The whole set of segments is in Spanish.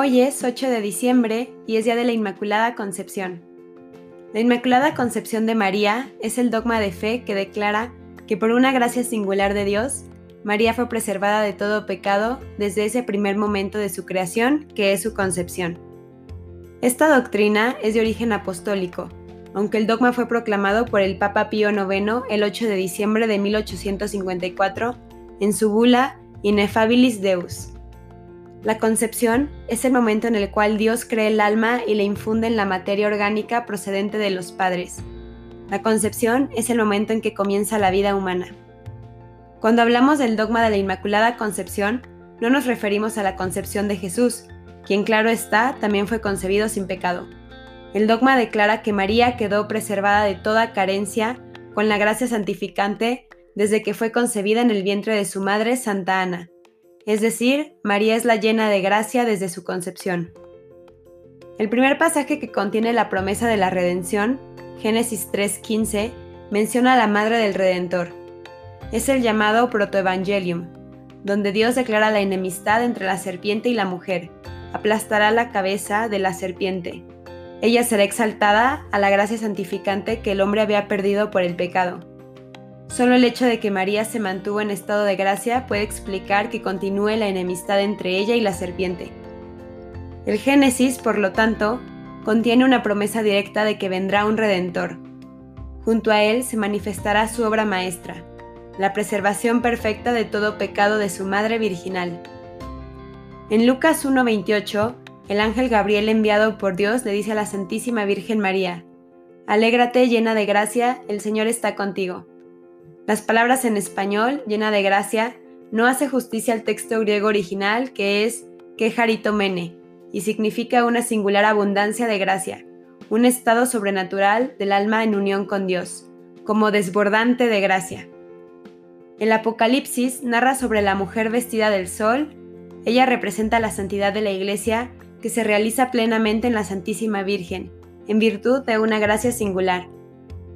Hoy es 8 de diciembre y es Día de la Inmaculada Concepción. La Inmaculada Concepción de María es el dogma de fe que declara que por una gracia singular de Dios, María fue preservada de todo pecado desde ese primer momento de su creación, que es su concepción. Esta doctrina es de origen apostólico, aunque el dogma fue proclamado por el Papa Pío IX el 8 de diciembre de 1854 en su bula Ineffabilis Deus. La concepción es el momento en el cual Dios cree el alma y le infunde en la materia orgánica procedente de los padres. La concepción es el momento en que comienza la vida humana. Cuando hablamos del dogma de la Inmaculada Concepción, no nos referimos a la concepción de Jesús, quien claro está, también fue concebido sin pecado. El dogma declara que María quedó preservada de toda carencia con la gracia santificante desde que fue concebida en el vientre de su madre Santa Ana es decir, María es la llena de gracia desde su concepción. El primer pasaje que contiene la promesa de la redención, Génesis 3:15, menciona a la Madre del Redentor. Es el llamado Protoevangelium, donde Dios declara la enemistad entre la serpiente y la mujer, aplastará la cabeza de la serpiente. Ella será exaltada a la gracia santificante que el hombre había perdido por el pecado. Solo el hecho de que María se mantuvo en estado de gracia puede explicar que continúe la enemistad entre ella y la serpiente. El Génesis, por lo tanto, contiene una promesa directa de que vendrá un Redentor. Junto a él se manifestará su obra maestra, la preservación perfecta de todo pecado de su Madre Virginal. En Lucas 1:28, el ángel Gabriel enviado por Dios le dice a la Santísima Virgen María, Alégrate llena de gracia, el Señor está contigo. Las palabras en español, llena de gracia, no hace justicia al texto griego original que es mene y significa una singular abundancia de gracia, un estado sobrenatural del alma en unión con Dios, como desbordante de gracia. El Apocalipsis narra sobre la mujer vestida del sol, ella representa la santidad de la Iglesia que se realiza plenamente en la Santísima Virgen, en virtud de una gracia singular,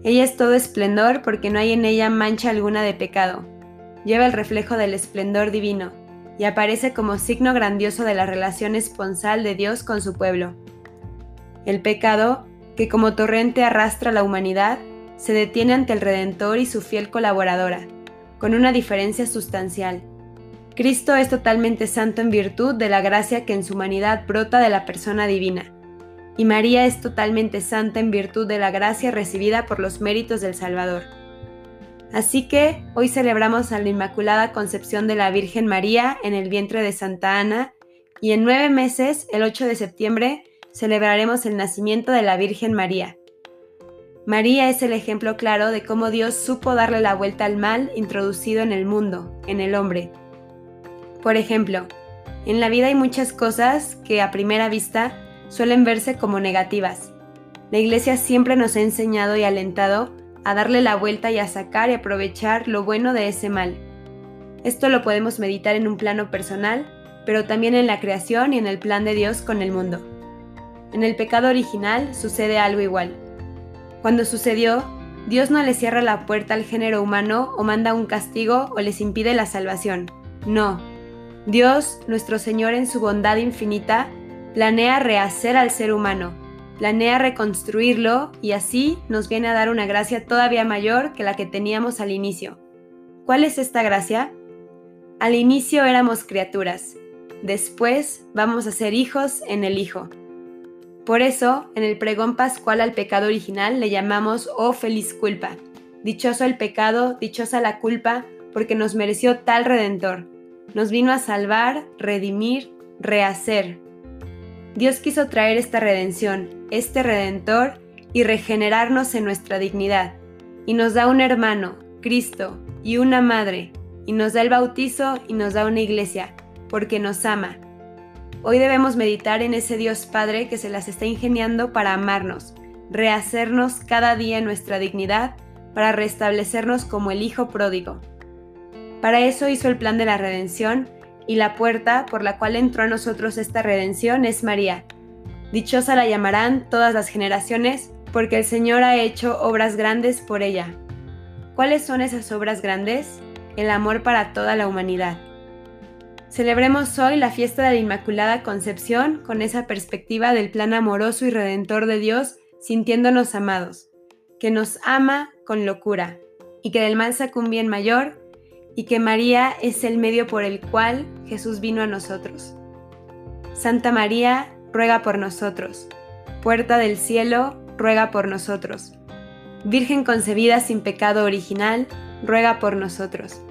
ella es todo esplendor porque no hay en ella mancha alguna de pecado. Lleva el reflejo del esplendor divino y aparece como signo grandioso de la relación esponsal de Dios con su pueblo. El pecado, que como torrente arrastra a la humanidad, se detiene ante el Redentor y su fiel colaboradora, con una diferencia sustancial. Cristo es totalmente santo en virtud de la gracia que en su humanidad brota de la persona divina y María es totalmente santa en virtud de la gracia recibida por los méritos del Salvador. Así que hoy celebramos a la Inmaculada Concepción de la Virgen María en el vientre de Santa Ana y en nueve meses, el 8 de septiembre, celebraremos el nacimiento de la Virgen María. María es el ejemplo claro de cómo Dios supo darle la vuelta al mal introducido en el mundo, en el hombre. Por ejemplo, en la vida hay muchas cosas que a primera vista suelen verse como negativas. La Iglesia siempre nos ha enseñado y alentado a darle la vuelta y a sacar y aprovechar lo bueno de ese mal. Esto lo podemos meditar en un plano personal, pero también en la creación y en el plan de Dios con el mundo. En el pecado original sucede algo igual. Cuando sucedió, Dios no le cierra la puerta al género humano o manda un castigo o les impide la salvación. No. Dios, nuestro Señor en su bondad infinita, planea rehacer al ser humano, planea reconstruirlo y así nos viene a dar una gracia todavía mayor que la que teníamos al inicio. ¿Cuál es esta gracia? Al inicio éramos criaturas, después vamos a ser hijos en el Hijo. Por eso, en el pregón pascual al pecado original le llamamos oh feliz culpa. Dichoso el pecado, dichosa la culpa, porque nos mereció tal redentor. Nos vino a salvar, redimir, rehacer, Dios quiso traer esta redención, este redentor, y regenerarnos en nuestra dignidad. Y nos da un hermano, Cristo, y una madre, y nos da el bautizo y nos da una iglesia, porque nos ama. Hoy debemos meditar en ese Dios Padre que se las está ingeniando para amarnos, rehacernos cada día nuestra dignidad, para restablecernos como el Hijo pródigo. Para eso hizo el plan de la redención y la puerta por la cual entró a nosotros esta redención es María. Dichosa la llamarán todas las generaciones, porque el Señor ha hecho obras grandes por ella. ¿Cuáles son esas obras grandes? El amor para toda la humanidad. Celebremos hoy la fiesta de la Inmaculada Concepción con esa perspectiva del plan amoroso y redentor de Dios, sintiéndonos amados, que nos ama con locura y que del mal un bien mayor y que María es el medio por el cual Jesús vino a nosotros. Santa María, ruega por nosotros. Puerta del cielo, ruega por nosotros. Virgen concebida sin pecado original, ruega por nosotros.